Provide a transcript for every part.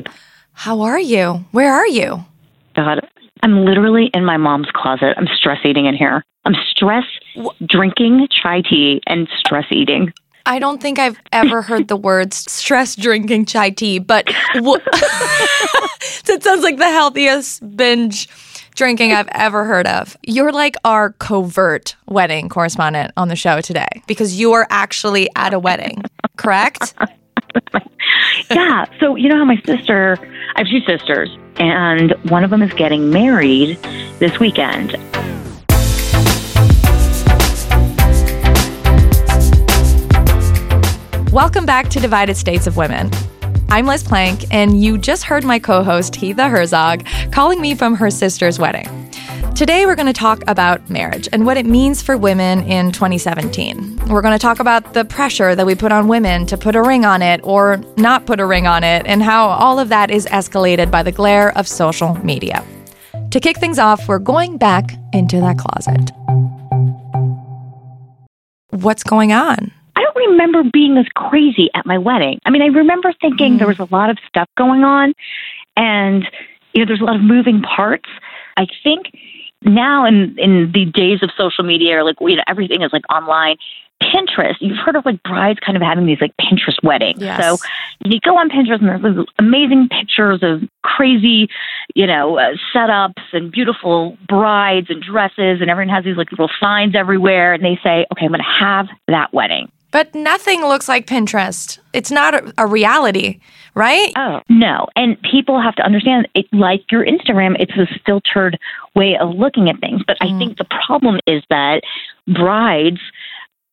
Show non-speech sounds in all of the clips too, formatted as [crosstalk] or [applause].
babe. How are you? Where are you? God, I'm literally in my mom's closet. I'm stress eating in here. I'm stress drinking chai tea and stress eating. I don't think I've ever heard the words stress drinking chai tea, but w- [laughs] that sounds like the healthiest binge drinking I've ever heard of. You're like our covert wedding correspondent on the show today because you are actually at a wedding, correct? [laughs] yeah. So, you know how my sister, I have two sisters, and one of them is getting married this weekend. Welcome back to Divided States of Women. I'm Liz Plank, and you just heard my co host, Heather Herzog, calling me from her sister's wedding. Today, we're going to talk about marriage and what it means for women in 2017. We're going to talk about the pressure that we put on women to put a ring on it or not put a ring on it, and how all of that is escalated by the glare of social media. To kick things off, we're going back into that closet. What's going on? I don't remember being as crazy at my wedding. I mean, I remember thinking mm. there was a lot of stuff going on and, you know, there's a lot of moving parts. I think now in, in the days of social media, or like, you know, everything is like online. Pinterest, you've heard of like brides kind of having these like Pinterest weddings. Yes. So you go on Pinterest and there's amazing pictures of crazy, you know, uh, setups and beautiful brides and dresses, and everyone has these like little signs everywhere, and they say, okay, I'm going to have that wedding. But nothing looks like Pinterest. It's not a, a, reality, right? Oh, no. And people have to understand it like your Instagram, it's this filtered way of looking at things. But mm. I think the problem is that brides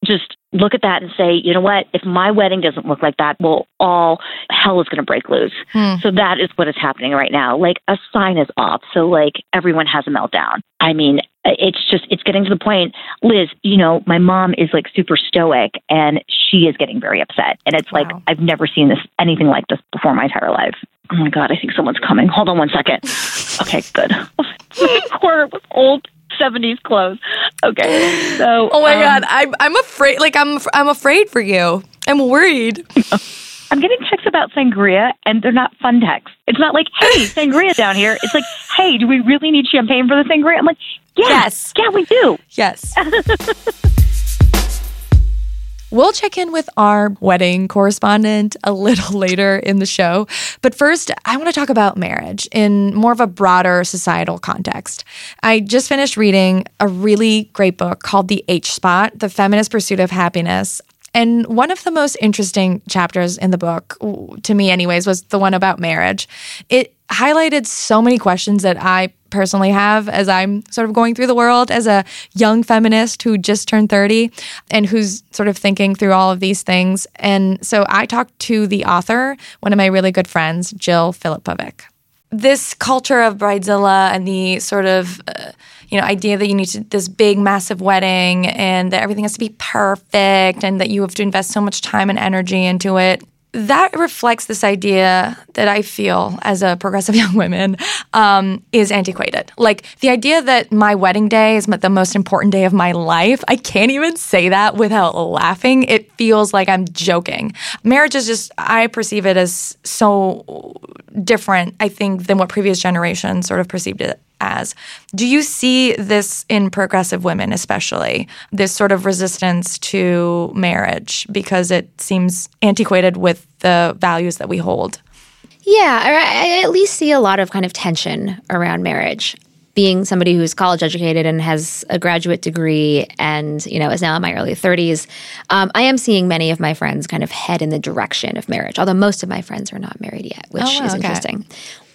just look at that and say, you know what, if my wedding doesn't look like that, well, all hell is going to break loose. Hmm. So that is what is happening right now. Like a sign is off. So like everyone has a meltdown. I mean, it's just, it's getting to the point, Liz, you know, my mom is like super stoic and she is getting very upset. And it's wow. like, I've never seen this, anything like this before my entire life. Oh my God, I think someone's coming. Hold on one second. [laughs] okay, good. [laughs] corner with old 70s clothes. Okay. So Oh my um, god, I'm I'm afraid like I'm I'm afraid for you. I'm worried. [laughs] I'm getting texts about sangria and they're not fun texts. It's not like, "Hey, [laughs] sangria down here." It's like, "Hey, do we really need champagne for the sangria?" I'm like, yeah, "Yes. Yeah, we do." Yes. [laughs] We'll check in with our wedding correspondent a little [laughs] later in the show. But first, I want to talk about marriage in more of a broader societal context. I just finished reading a really great book called The H Spot The Feminist Pursuit of Happiness. And one of the most interesting chapters in the book, to me, anyways, was the one about marriage. It highlighted so many questions that I personally have as I'm sort of going through the world as a young feminist who just turned 30 and who's sort of thinking through all of these things. And so I talked to the author, one of my really good friends, Jill Filipovic. This culture of bridezilla and the sort of uh, you know idea that you need to, this big massive wedding and that everything has to be perfect and that you have to invest so much time and energy into it that reflects this idea that I feel as a progressive [laughs] young woman um, is antiquated. Like the idea that my wedding day is the most important day of my life, I can't even say that without laughing. It feels like I'm joking. Marriage is just, I perceive it as so different, I think, than what previous generations sort of perceived it as. Do you see this in progressive women, especially this sort of resistance to marriage because it seems antiquated with the values that we hold? Yeah, I at least see a lot of kind of tension around marriage. Being somebody who's college educated and has a graduate degree and, you know, is now in my early 30s, um, I am seeing many of my friends kind of head in the direction of marriage, although most of my friends are not married yet, which oh, is okay. interesting.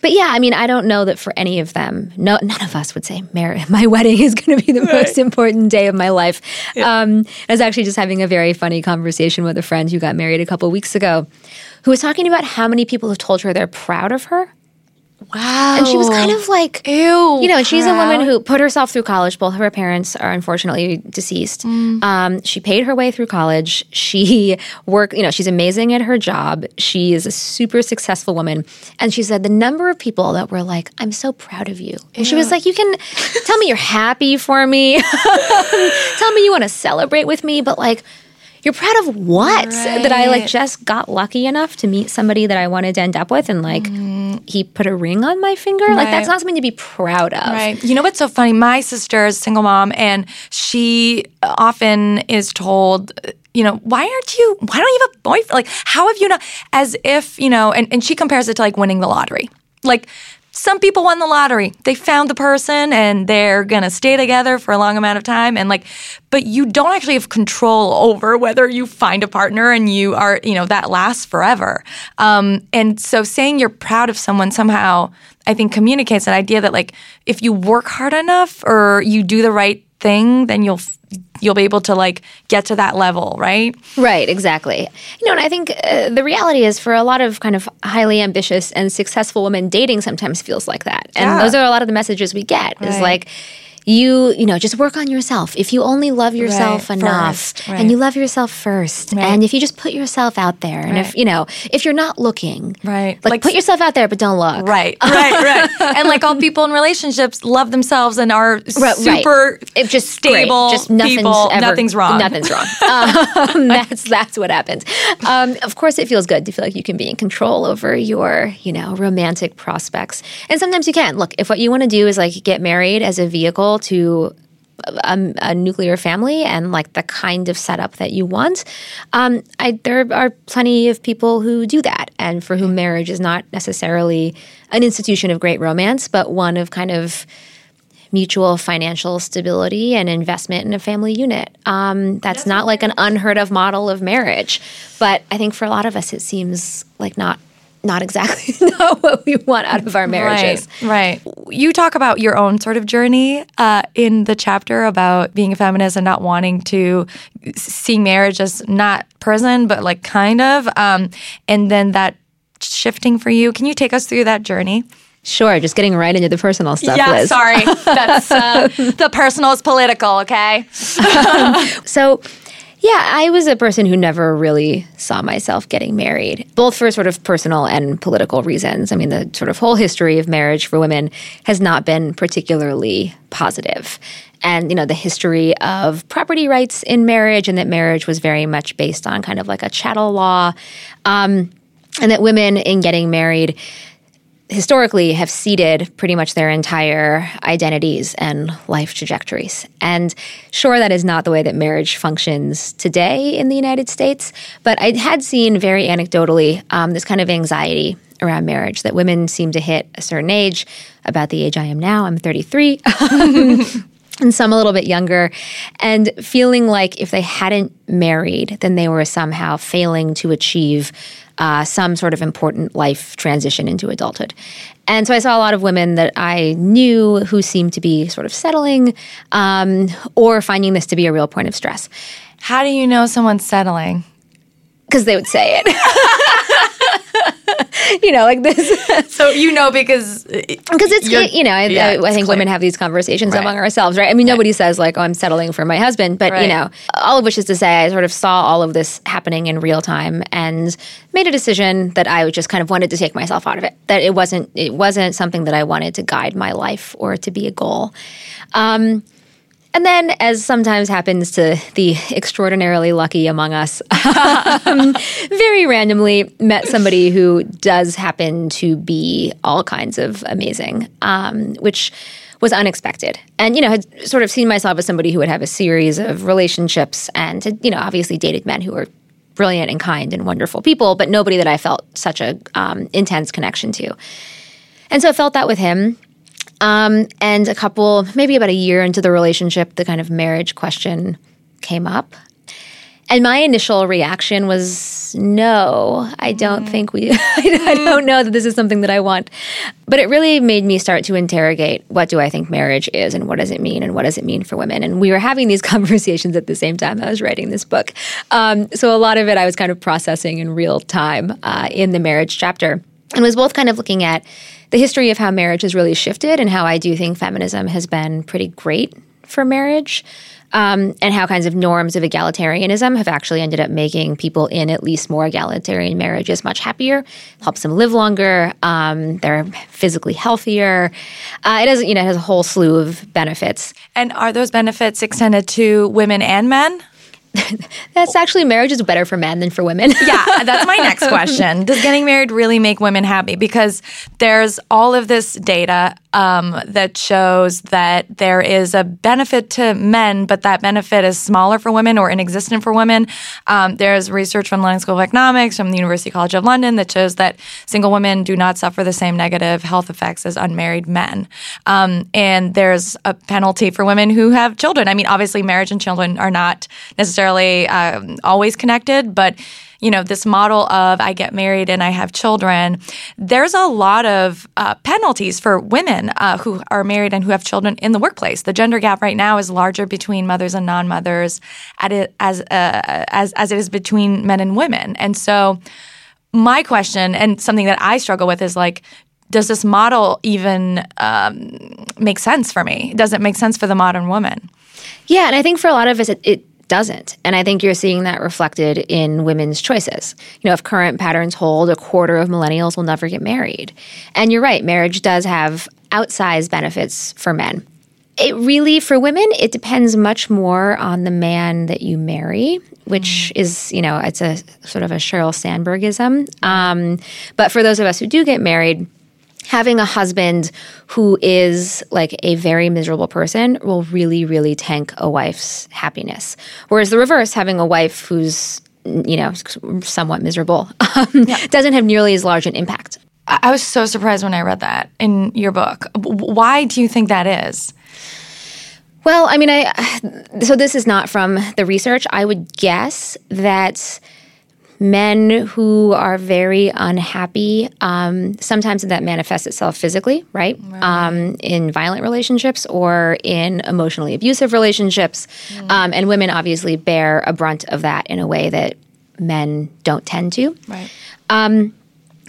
But yeah, I mean, I don't know that for any of them, no, none of us would say, [laughs] my wedding is going to be the right. most important day of my life. Yeah. Um, I was actually just having a very funny conversation with a friend who got married a couple weeks ago, who was talking about how many people have told her they're proud of her Wow. And she was kind of like, ew. You know, she's a woman who put herself through college. Both of her parents are unfortunately deceased. Mm. Um, she paid her way through college. She worked, you know, she's amazing at her job. She is a super successful woman. And she said the number of people that were like, I'm so proud of you. And she was like, You can tell me you're happy for me. [laughs] [laughs] tell me you want to celebrate with me, but like, you're proud of what? Right. That I like just got lucky enough to meet somebody that I wanted to end up with and like mm he put a ring on my finger. Like that's not something to be proud of. Right. You know what's so funny? My sister is a single mom, and she often is told, you know, why aren't you, why don't you have a boyfriend? Like, how have you not, as if, you know, and, and she compares it to like winning the lottery. Like, some people won the lottery. They found the person and they're going to stay together for a long amount of time. And like, but you don't actually have control over whether you find a partner and you are, you know, that lasts forever. Um, and so saying you're proud of someone somehow, I think communicates that idea that like, if you work hard enough or you do the right thing, then you'll, you'll be able to like get to that level, right? Right, exactly. You know, and I think uh, the reality is for a lot of kind of highly ambitious and successful women, dating sometimes feels like that. And Yeah. those are a lot of the messages we get is like, you, you know, just work on yourself. If you only love yourself Right, enough first, right. and you love yourself first, Right. and if you just put yourself out there, and if, you know, if you're not looking, Right. like, Like put yourself out there, but don't look. Right, [laughs] right, right. and like all people in relationships love themselves and are super It just stable great. Just nothing's people. ever, nothing's wrong. Nothing's wrong. [laughs] um, [laughs] that's that's what happens. Um, of course, it feels good to feel like you can be in control over your you know romantic prospects, and sometimes you can. Look, if what you want to do is like get married as a vehicle to a, a nuclear family and like the kind of setup that you want. Um, I, there are plenty of people who do that, and for whom marriage is not necessarily an institution of great romance, but one of kind of mutual financial stability and investment in a family unit. Um, that's not like an unheard of model of marriage, but I think for a lot of us, it seems like not not exactly [laughs] not what we want out of our marriages. Right, right. You talk about your own sort of journey uh, in the chapter about being a feminist and not wanting to see marriage as not prison, but like kind of, um, and then that shifting for you. Can you take us through that journey? Sure, just getting right into the personal stuff, yeah, Liz. sorry. [laughs] That's uh, the personal is political. Okay. [laughs] So, yeah, I was a person who never really saw myself getting married, both for sort of personal and political reasons. I mean, the sort of whole history of marriage for women has not been particularly positive. And, you know, the history of property rights in marriage and that marriage was very much based on kind of like a chattel law. Um, and that women in getting married historically have ceded pretty much their entire identities and life trajectories. And sure, that is not the way that marriage functions today in the United States, but I had seen very anecdotally um, this kind of anxiety around marriage that women seem to hit a certain age, about the age I am now, I'm 33. [laughs] and some a little bit younger, and feeling like if they hadn't married, then they were somehow failing to achieve uh, some sort of important life transition into adulthood. And so I saw a lot of women that I knew who seemed to be sort of settling um, or finding this to be a real point of stress How do you know someone's settling? because they would say it. [laughs] [laughs] you know, like this. [laughs] So you know because Because it's You're- know I, yeah, I, I think women have these conversations Right. among ourselves, right? I mean, nobody says like, "Oh, I'm settling for my husband," but Right. you know, all of which is to say, I sort of saw all of this happening in real time and made a decision that I just kind of wanted to take myself out of it. That it wasn't it wasn't something that I wanted to guide my life or to be a goal. Um, and then, as sometimes happens to the extraordinarily lucky among us, [laughs] um, very randomly met somebody who does happen to be all kinds of amazing, um, which was unexpected. And, you know, had sort of seen myself as somebody who would have a series of relationships and, you know, obviously dated men who were brilliant and kind and wonderful people, but nobody that I felt such a um, intense connection to. And so I felt that with him. Um, and a couple, maybe about a year into the relationship, the kind of marriage question came up. And my initial reaction was, no, I don't think we, [laughs] I don't know that this is something that I want. But it really made me start to interrogate what do I think marriage is and what does it mean and what does it mean for women. And we were having these [laughs] conversations at the same time I was writing this book. Um, so a lot of it I was kind of processing in real time uh, in the marriage chapter and was both kind of looking at the history of how marriage has really shifted and how I do think feminism has been pretty great for marriage. Um, and how kinds of norms of egalitarianism have actually ended up making people in at least more egalitarian marriages much happier, helps them live longer, um, they're physically healthier. Uh, it has, you know, it has a whole slew of benefits. and are those benefits extended to women and men? [laughs] that's actually marriage is better for men than for women. yeah, [laughs] that's my next question. Does getting married really make women happy? Because there's all of this data um, that shows that there is a benefit to men, but that benefit is smaller for women or inexistent for women. Um, there's research from London School of Economics, from the University College of London, that shows that single women do not suffer the same negative health effects as unmarried men. Um, and there's a penalty for women who have children. I mean, obviously, marriage and children are not necessarily um, always connected, but you know, this model of I get married and I have children, there's a lot of uh, penalties for women uh, who are married and who have children in the workplace. The gender gap right now is larger between mothers and non-mothers as, uh, as, as it is between men and women. And so my question and something that I struggle with is like, does this model even um, make sense for me? Does it make sense for the modern woman? Yeah, and I think for a lot of us, it, it doesn't. And I think you're seeing that reflected in women's choices. You know, if current patterns hold, a quarter of millennials will never get married. And you're right, marriage does have outsized benefits for men. It really, for women, it depends much more on the man that you marry, which mm. is, you know, it's a sort of a Sheryl Sandbergism. Um, but for those of us who do get married, having a husband who is like a very miserable person will really, really tank a wife's happiness. Whereas the reverse, having a wife who's you know somewhat miserable [laughs] um, yeah. doesn't have nearly as large an impact. I was so surprised when I read that in your book. Why do you think that is? Well, I mean, I so this is not from the research. I would guess that men who are very unhappy. Um, sometimes that manifests itself physically, right? right. Um, in violent relationships or in emotionally abusive relationships. Mm. Um, and women obviously bear a brunt of that in a way that men don't tend to. Right. Um,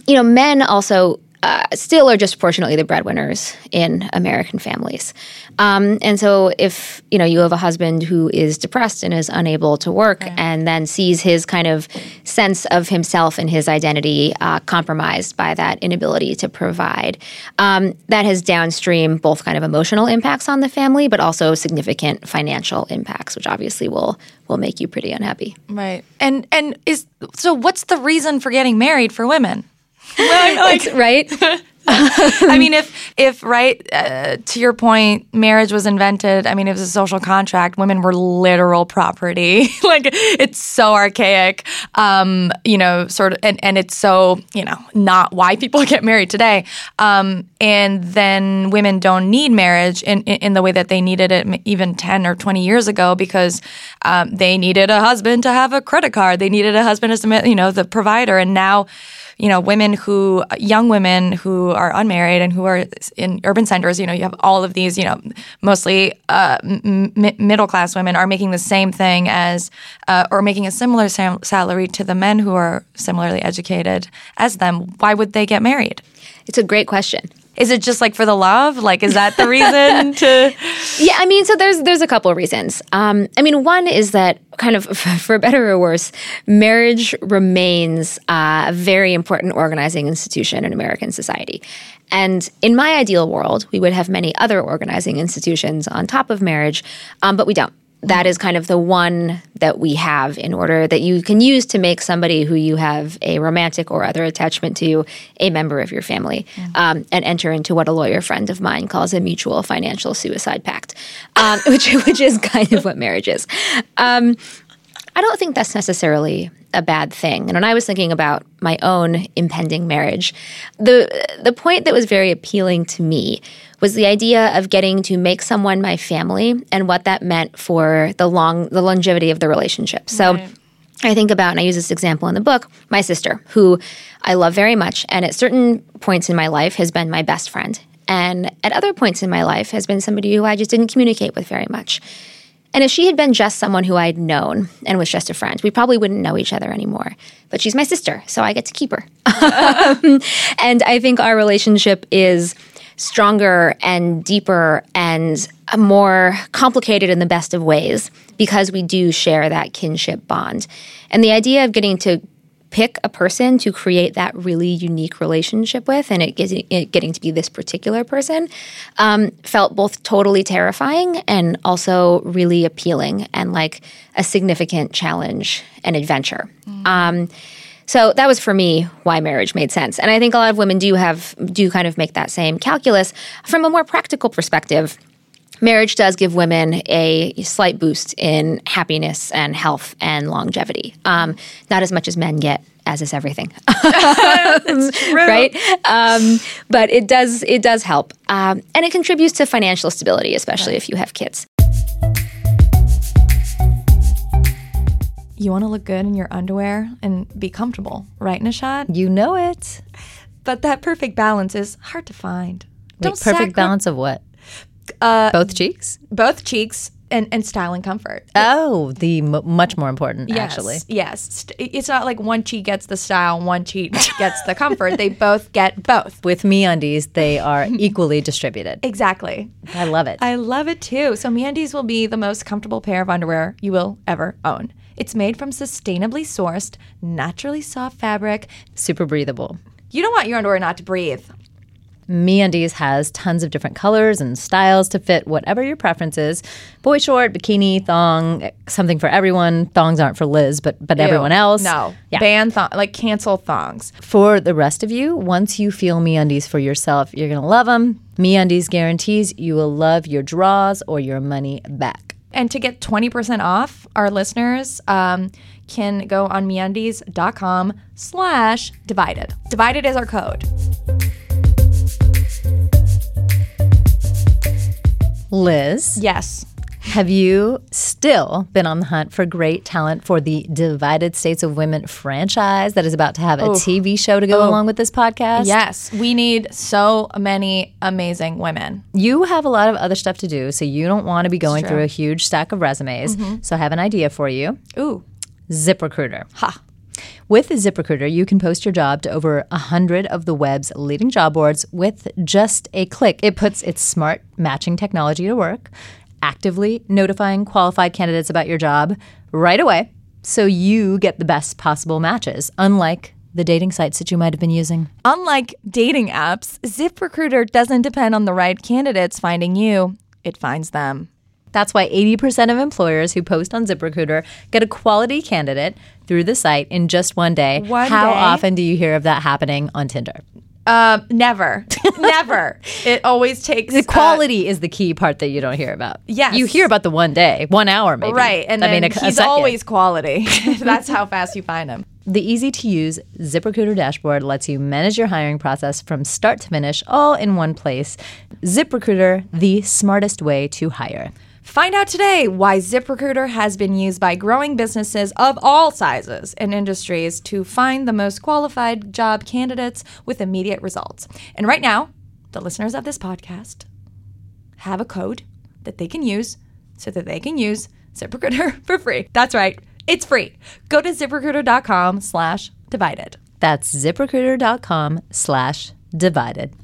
you know, men also uh, still are disproportionately the breadwinners in American families. Um, and so, if you know you have a husband who is depressed and is unable to work, and then sees his kind of sense of himself and his identity uh, compromised by that inability to provide, um, that has downstream both kind of emotional impacts on the family, but also significant financial impacts, which obviously will will make you pretty unhappy. Right. And and is so. What's the reason for getting married for women? Like, right? [laughs] [laughs] I mean, if if right uh, to your point, marriage was invented. I mean, it was a social contract. Women were literal property. [laughs] like it's so archaic. Um, you know, sort of, and, and it's so you know not why people [laughs] get married today. Um, and then women don't need marriage in, in, in the way that they needed it even ten or twenty years ago because um, they needed a husband to have a credit card. They needed a husband as you know the provider, and now you know, women who, young women who are unmarried and who are in urban centers, you know, you have all of these, you know, mostly uh, m- middle class women are making the same thing as, uh, or making a similar sam- salary to the men who are similarly educated as them. Why would they get married? It's a great question. Is it just like for the love? Like, is that the reason [laughs] to? Yeah, I mean, so there's there's a couple of reasons. Um, I mean, one is that kind of [laughs] for better or worse, marriage remains a very important organizing institution in American society. And in my ideal world, we would have many other organizing institutions on top of marriage, um, but we don't that is kind of the one that we have in order that you can use to make somebody who you have a romantic or other attachment to a member of your family mm-hmm. um, and enter into what a lawyer friend of mine calls a mutual financial suicide pact, um, [laughs] which, which is kind of what marriage is. Um, I don't think that's necessarily a bad thing. And when I was thinking about my own impending marriage, the the point that was very appealing to me was the idea of getting to make someone my family and what that meant for the long the longevity of the relationship. So right. I think about, and I use this example in the book, my sister, who I love very much, and at certain points in my life has been my best friend. And at other points in my life has been somebody who I just didn't communicate with very much. And if she had been just someone who I'd known and was just a friend, we probably wouldn't know each other anymore. But she's my sister, so I get to keep her. [laughs] and I think our relationship is stronger and deeper and more complicated in the best of ways because we do share that kinship bond. And the idea of getting to pick a person to create that really unique relationship with, and it, getting, it getting to be this particular person, um, felt both totally terrifying and also really appealing and like a significant challenge and adventure. Mm. Um, so that was for me why marriage made sense. And I think a lot of women do have do kind of make that same calculus from a more practical perspective marriage does give women a slight boost in happiness and health and longevity. Um, not as much as men get, as is everything, [laughs] right? Um, but it does it does help, um, and it contributes to financial stability, especially right. if you have kids. You want to look good in your underwear and be comfortable, right, Nishat? You know it. But that perfect balance is hard to find. Wait, Don't perfect sacri- balance of what? Uh, both cheeks? Both cheeks. And, and style and comfort. Oh, the m- much more important, yes, actually. Yes. It's not like one cheek gets the style, one cheek [laughs] gets the comfort. They both get both. With MeUndies, they are [laughs] equally distributed. Exactly. I love it. I love it too. So MeUndies will be the most comfortable pair of underwear you will ever own. It's made from sustainably sourced, naturally soft fabric. Super breathable. You don't want your underwear not to breathe. MeUndies has tons of different colors and styles to fit whatever your preference is. Boy short, bikini, thong, something for everyone. Thongs aren't for Liz, but but Ew, everyone else. No, yeah. ban thong, like cancel thongs. For the rest of you, once you feel MeUndies for yourself, you're gonna love them. MeUndies guarantees you will love your draws or your money back. And to get 20% off, our listeners um, can go on MeUndies.com slash divided. Divided is our code. Liz. Yes. Have you still been on the hunt for great talent for the Divided States of Women franchise that is about to have a TV show to go along with this podcast? Yes, we need so many amazing women. You have a lot of other stuff to do, so you don't want to be going through a huge stack of resumes. Mm-hmm. So I have an idea for you. Ooh. ZipRecruiter. Ha. With ZipRecruiter, you can post your job to over 100 of the web's leading job boards with just a click. It puts its smart matching technology to work, actively notifying qualified candidates about your job right away so you get the best possible matches, unlike the dating sites that you might have been using. Unlike dating apps, ZipRecruiter doesn't depend on the right candidates finding you, it finds them. That's why 80% of employers who post on ZipRecruiter get a quality candidate through the site in just one day. One How day? often do you hear of that happening on Tinder? Uh, never, [laughs] never. It always takes the quality uh, is the key part that you don't hear about. Yes, you hear about the one day, one hour, maybe. Right, and I then mean, a, he's a always quality. [laughs] [laughs] That's how fast you find him. The easy to use ZipRecruiter dashboard lets you manage your hiring process from start to finish, all in one place. ZipRecruiter, the smartest way to hire. Find out today why ZipRecruiter has been used by growing businesses of all sizes and industries to find the most qualified job candidates with immediate results. And right now, the listeners of this podcast have a code that they can use so that they can use ZipRecruiter [laughs] for free. That's right. It's free. Go to ziprecruiter.com slash divided. That's ziprecruiter.com slash divided.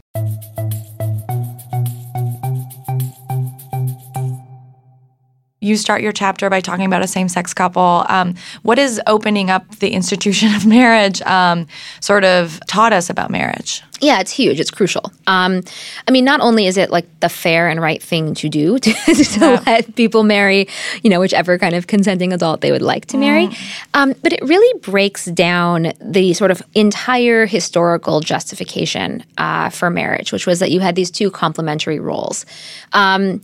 You start your chapter by talking about a same sex couple. Um, what is opening up the institution [laughs] of marriage um, sort of taught us about marriage? Yeah, it's huge. It's crucial. Um, I mean, not only is it like the fair and right thing to do [laughs] to, to yeah. let people marry, you know, whichever kind of consenting adult they would like to marry, mm. um, but it really breaks down the sort of entire historical justification uh, for marriage, which was that you had these two complementary roles. Um,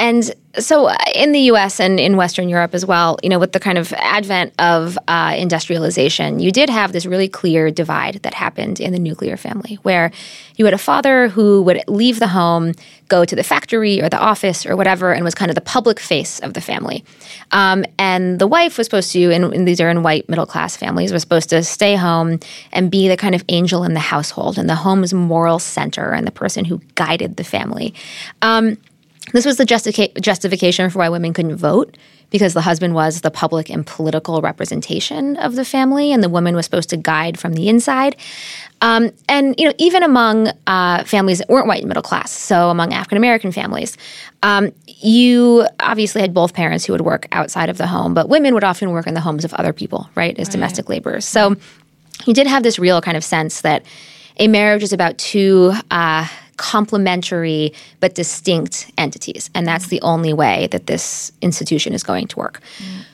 and so uh, in the US and in Western Europe as well, you know, with the kind of advent of uh, industrialization, you did have this really clear divide that happened in the nuclear family, where you had a father who would leave the home, go to the factory or the office or whatever, and was kind of the public face of the family. Um, and the wife was supposed to, and, and these are in white middle class families, was supposed to stay home and be the kind of angel in the household and the home's moral center and the person who guided the family. Um, this was the justica- justification for why women couldn't vote because the husband was the public and political representation of the family, and the woman was supposed to guide from the inside. Um, and you know, even among uh, families that weren't white and middle class, so among African American families, um, you obviously had both parents who would work outside of the home, but women would often work in the homes of other people, right, as right. domestic laborers. So you did have this real kind of sense that a marriage is about two uh, complementary but distinct entities, and that's the only way that this institution is going to work. Mm.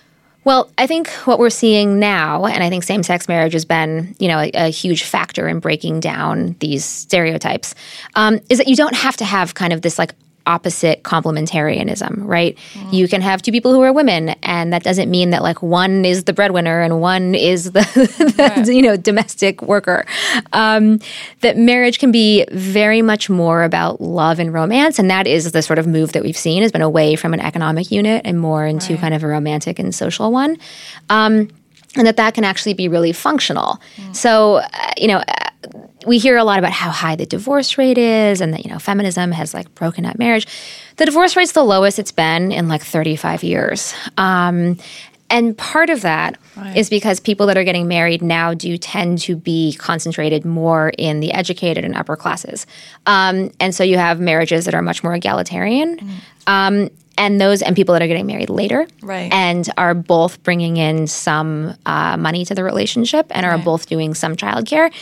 Well, I think what we're seeing now, and I think same sex marriage has been, you know, a, a huge factor in breaking down these stereotypes, um, is that you don't have to have kind of this like opposite complementarianism, right? Mm. You can have two people who are women, and that doesn't mean that like one is the breadwinner and one is the, the [laughs] right. you know domestic worker. Um, that marriage can be very much more about love and romance, and that is the sort of move that we've seen has been away from an economic unit and more into right. kind of a romantic and social one. Um, and that that can actually be really functional. Mm. So, uh, you know, we hear a lot about how high the divorce rate is and that, you know, feminism has like broken up marriage. The divorce rate's the lowest it's been in like 35 years. Um, and part of that right. is because people that are getting married now do tend to be concentrated more in the educated and upper classes. Um, and so you have marriages that are much more egalitarian. Mm. Um, and those and people that are getting married later right. and are both bringing in some uh, money to the relationship and are right. both doing some childcare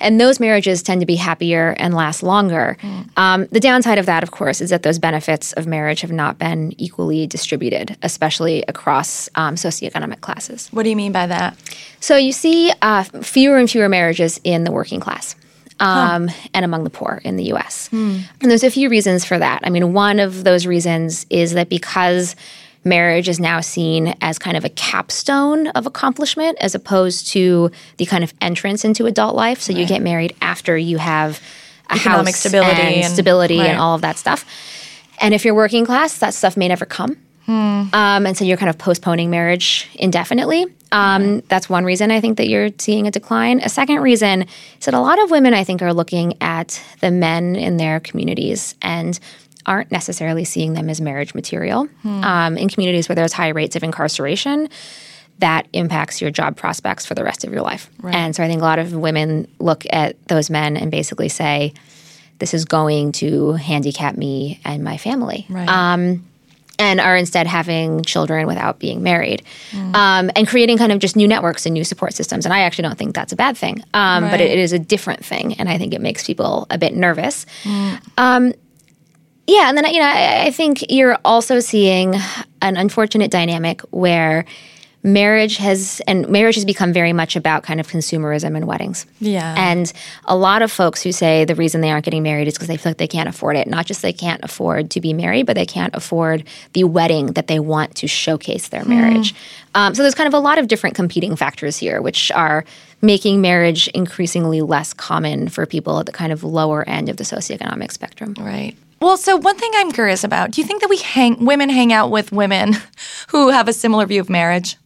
and those marriages tend to be happier and last longer mm. um, the downside of that of course is that those benefits of marriage have not been equally distributed especially across um, socioeconomic classes what do you mean by that so you see uh, fewer and fewer marriages in the working class um, huh. and among the poor in the US. Hmm. And there's a few reasons for that. I mean, one of those reasons is that because marriage is now seen as kind of a capstone of accomplishment as opposed to the kind of entrance into adult life. So right. you get married after you have a economic stability and, and stability right. and all of that stuff. And if you're working class, that stuff may never come. Hmm. Um, and so you're kind of postponing marriage indefinitely. Um, that's one reason I think that you're seeing a decline. A second reason is that a lot of women, I think, are looking at the men in their communities and aren't necessarily seeing them as marriage material. Hmm. Um, in communities where there's high rates of incarceration, that impacts your job prospects for the rest of your life. Right. And so I think a lot of women look at those men and basically say, this is going to handicap me and my family. Right. And are instead having children without being married mm. um, and creating kind of just new networks and new support systems. And I actually don't think that's a bad thing, um, right. but it, it is a different thing. And I think it makes people a bit nervous. Mm. Um, yeah, and then you know I, I think you're also seeing an unfortunate dynamic where marriage has and marriage has become very much about kind of consumerism and weddings. Yeah. And a lot of folks who say the reason they aren't getting married is because they feel like they can't afford it. Not just they can't afford to be married, but they can't afford the wedding that they want to showcase their marriage. Mm. Um, so there's kind of a lot of different competing factors here, which are making marriage increasingly less common for people at the kind of lower end of the socioeconomic spectrum. Right. Well, so one thing I'm curious about, do you think that we hang women hang out with women [laughs] who have a similar view of marriage?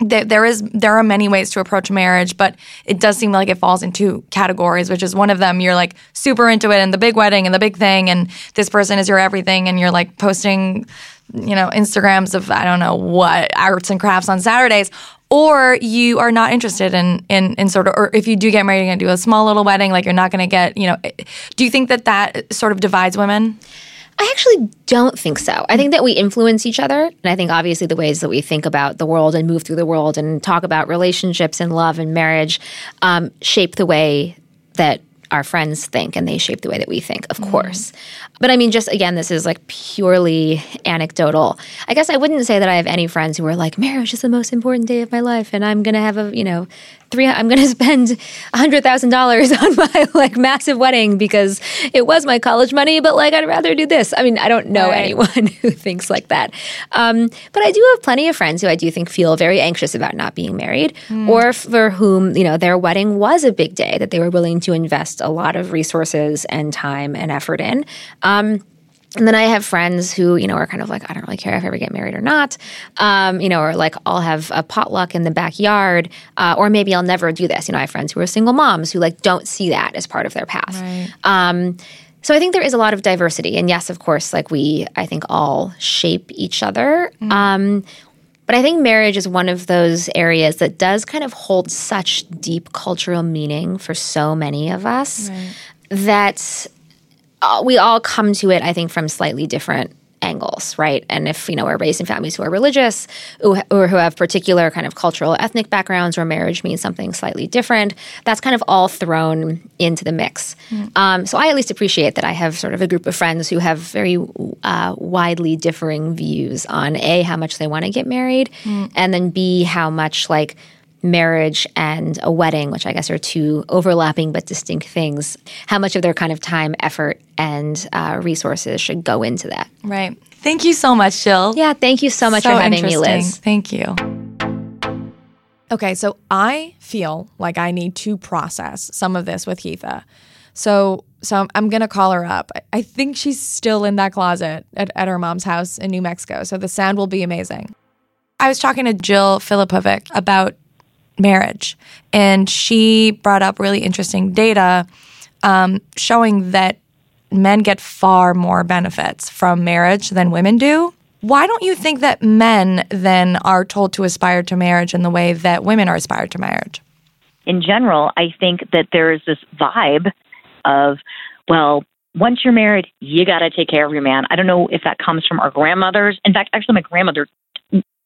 There is there are many ways to approach marriage, but it does seem like it falls into categories, which is one of them. You're like super into it and the big wedding and the big thing, and this person is your everything, and you're like posting, you know, Instagrams of I don't know what arts and crafts on Saturdays, or you are not interested in in in sort of, or if you do get married, you're gonna do a small little wedding, like you're not gonna get, you know. Do you think that that sort of divides women? I actually don't think so. I think that we influence each other. And I think obviously the ways that we think about the world and move through the world and talk about relationships and love and marriage um, shape the way that our friends think and they shape the way that we think, of mm. course. But I mean, just again, this is like purely anecdotal. I guess I wouldn't say that I have any friends who are like, marriage is the most important day of my life and I'm going to have a, you know, three, I'm going [laughs] to spend $100,000 on my like massive wedding because it was my college money, but like I'd rather do this. I mean, I don't know right. anyone [laughs] who thinks like that. Um, but I do have plenty of friends who I do think feel very anxious about not being married mm. or for whom, you know, their wedding was a big day that they were willing to invest a lot of resources and time and effort in. Um, and then I have friends who, you know, are kind of like, I don't really care if I ever get married or not, um, you know, or like I'll have a potluck in the backyard, uh, or maybe I'll never do this. You know, I have friends who are single moms who like don't see that as part of their path. Right. Um, so I think there is a lot of diversity, and yes, of course, like we, I think all shape each other. Mm. Um, but I think marriage is one of those areas that does kind of hold such deep cultural meaning for so many of us right. that uh, we all come to it, I think, from slightly different angles, right? And if, you know, we're raised in families who are religious or who have particular kind of cultural ethnic backgrounds where marriage means something slightly different, that's kind of all thrown into the mix. Mm. Um, so I at least appreciate that I have sort of a group of friends who have very uh, widely differing views on A, how much they want to get married, mm. and then B, how much like marriage and a wedding, which I guess are two overlapping but distinct things, how much of their kind of time, effort, and uh, resources should go into that. Right. Thank you so much, Jill. Yeah, thank you so much so for having me, Liz. Thank you. Okay, so I feel like I need to process some of this with Heatha. So so I'm gonna call her up. I think she's still in that closet at, at her mom's house in New Mexico. So the sound will be amazing. I was talking to Jill Filipovic about marriage. And she brought up really interesting data um, showing that men get far more benefits from marriage than women do. Why don't you think that men then are told to aspire to marriage in the way that women are aspired to marriage? In general, I think that there is this vibe of, well, once you're married, you got to take care of your man. I don't know if that comes from our grandmothers. In fact, actually, my grandmother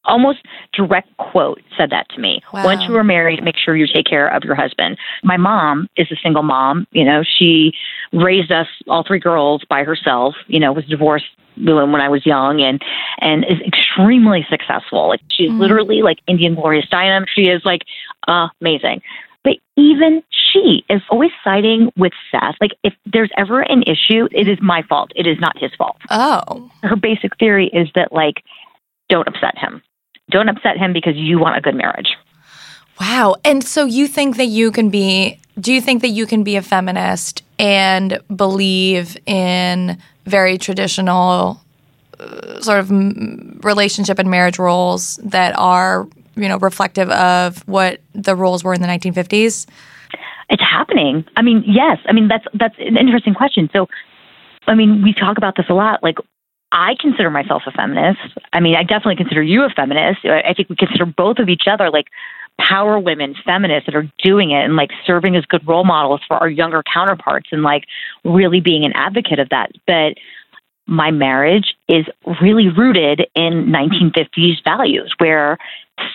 almost direct quote said that to me. Wow. Once you are married, make sure you take care of your husband. My mom is a single mom. You know, she raised us all three girls by herself. You know, was divorced when I was young and and is extremely successful. Like she's mm. literally like Indian Gloria Steinem. She is like uh, amazing. But even she is always siding with Seth. Like if there's ever an issue, it is my fault. It is not his fault. Oh. Her basic theory is that like don't upset him. Don't upset him because you want a good marriage. Wow. And so you think that you can be, do you think that you can be a feminist and believe in very traditional uh, sort of relationship and marriage roles that are, you know, reflective of what the roles were in the 1950s? It's happening. I mean, yes. I mean, that's that's an interesting question. So, I mean, we talk about this a lot. Like, I consider myself a feminist. I mean, I definitely consider you a feminist. I think we consider both of each other like power women, feminists that are doing it and like serving as good role models for our younger counterparts and like really being an advocate of that. But my marriage is really rooted in 1950s values where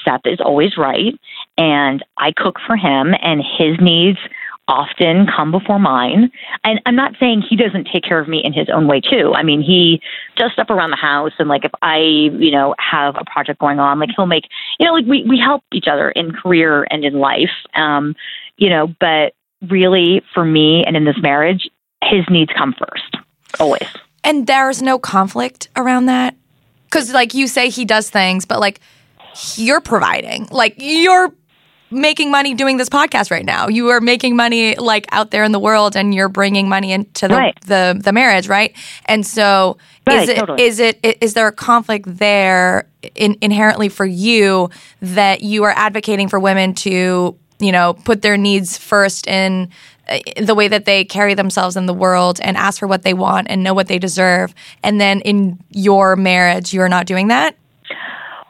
Seth is always right and I cook for him and his needs often come before mine. And I'm not saying he doesn't take care of me in his own way too. I mean, he does stuff around the house and like if I, you know, have a project going on, like he'll make, you know, like we, we help each other in career and in life. Um, you know, but really for me and in this marriage, his needs come first. Always. And there's no conflict around that? Cuz like you say he does things, but like you're providing. Like you're making money doing this podcast right now. You are making money like out there in the world and you're bringing money into the right. the, the marriage, right? And so right, is it totally. is it is there a conflict there in, inherently for you that you are advocating for women to, you know, put their needs first in uh, the way that they carry themselves in the world and ask for what they want and know what they deserve and then in your marriage you're not doing that?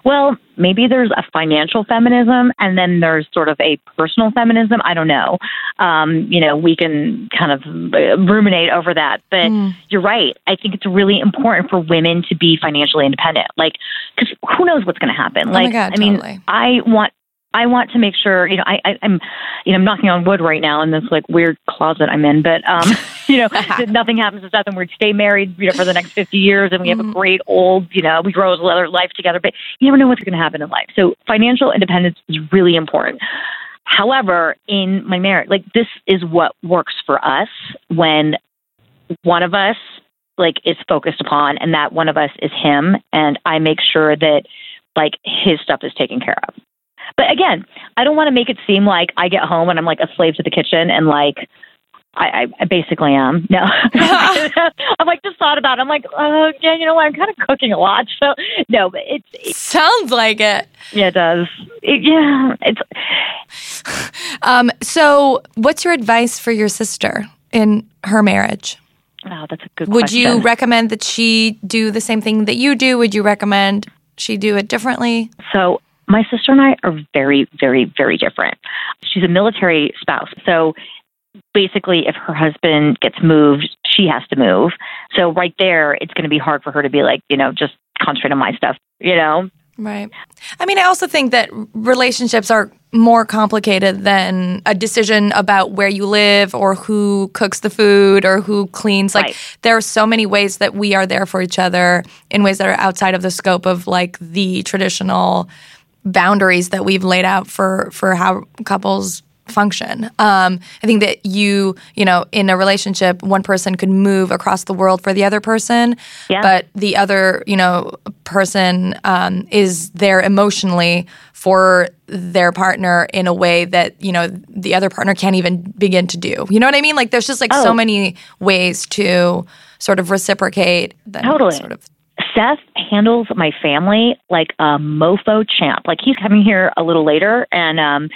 Well, maybe there's a financial feminism and then there's sort of a personal feminism. I don't know. Um, you know, we can kind of uh, ruminate over that. But mm. you're right. I think it's really important for women to be financially independent. Like, because who knows what's going to happen? Oh like, God, I mean, I want I want to make sure, you know, I, I, am you know, I'm knocking on wood right now in this like weird closet I'm in, but, um, [laughs] you know, [laughs] nothing happens to Seth and we stay married, you know, for the next 50 years and we have mm-hmm. a great old, you know, we grow a leather life together, but you never know what's going to happen in life. So financial independence is really important. However, in my marriage, like this is what works for us when one of us like is focused upon and that one of us is him and I make sure that like his stuff is taken care of. But again, I don't want to make it seem like I get home and I'm like a slave to the kitchen and like I, I basically am. No, [laughs] I'm like just thought about. It. I'm like, oh yeah, you know what? I'm kind of cooking a lot. So no, but it's it, sounds like it. Yeah, it does. It, yeah, it's. [sighs] Um. So, what's your advice for your sister in her marriage? Oh, that's a good. Would question. you recommend that she do the same thing that you do? Would you recommend she do it differently? So my sister and I are very, very, very different. She's a military spouse. So basically, if her husband gets moved, she has to move. So right there, it's going to be hard for her to be like, you know, just concentrate on my stuff, you know? Right. I mean, I also think that relationships are more complicated than a decision about where you live or who cooks the food or who cleans. Like, Right. there are so many ways that we are there for each other in ways that are outside of the scope of like the traditional boundaries that we've laid out for for how couples function. Um, I think that you, you know, in a relationship, one person could move across the world for the other person, Yeah. but the other, you know, person um, is there emotionally for their partner in a way that you know the other partner can't even begin to do. You know what I mean? Like, there's just like so Oh. many ways to sort of reciprocate. Totally. Sort of. Seth handles my family like a mofo champ. Like he's coming here a little later, and um,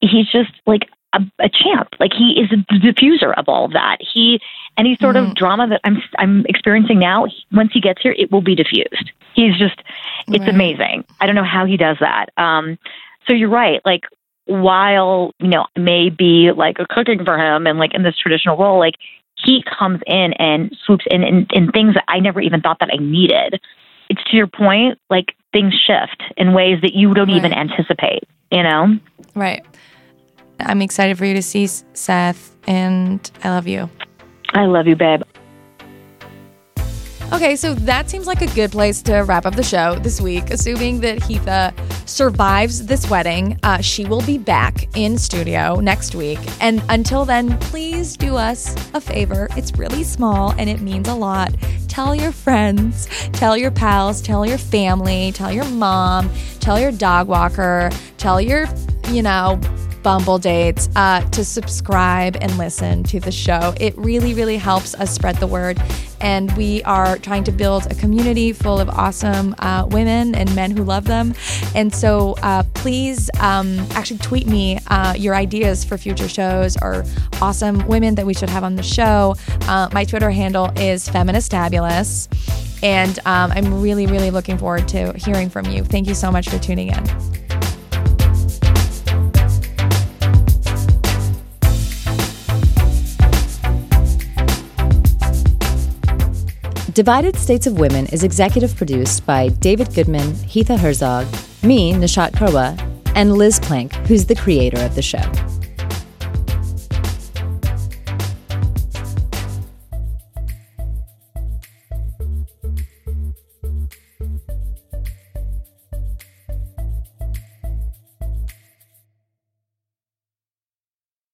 he's just like a, a champ. Like he is the diffuser of all of that. He any sort of drama that I'm I'm experiencing now. Once he gets here, it will be diffused. He's just it's Right. amazing. I don't know how he does that. Um, so you're right. Like while you know maybe like a cooking for him and like in this traditional role, like he comes in and swoops in, in in things that I never even thought that I needed. It's to your point, like things shift in ways that you don't even anticipate. You know. Right. I'm excited for you to see Seth, and I love you. I love you, babe. Okay, so that seems like a good place to wrap up the show this week. Assuming that Heather survives this wedding, uh, she will be back in studio next week. And until then, please do us a favor. It's really small and it means a lot. Tell your friends, tell your pals, tell your family, tell your mom, tell your dog walker, tell your, you know, Bumble dates uh, to subscribe and listen to the show. It really, really helps us spread the word. And we are trying to build a community full of awesome uh, women and men who love them. And so uh, please um, actually tweet me uh, your ideas for future shows or awesome women that we should have on the show. Uh, my Twitter handle is feministabulous. And um, I'm really, really looking forward to hearing from you. Thank you so much for tuning in. Divided States of Women is executive produced by David Goodman, Heather Herzog, me, Nishat Kurwa, and Liz Plank, who's the creator of the show.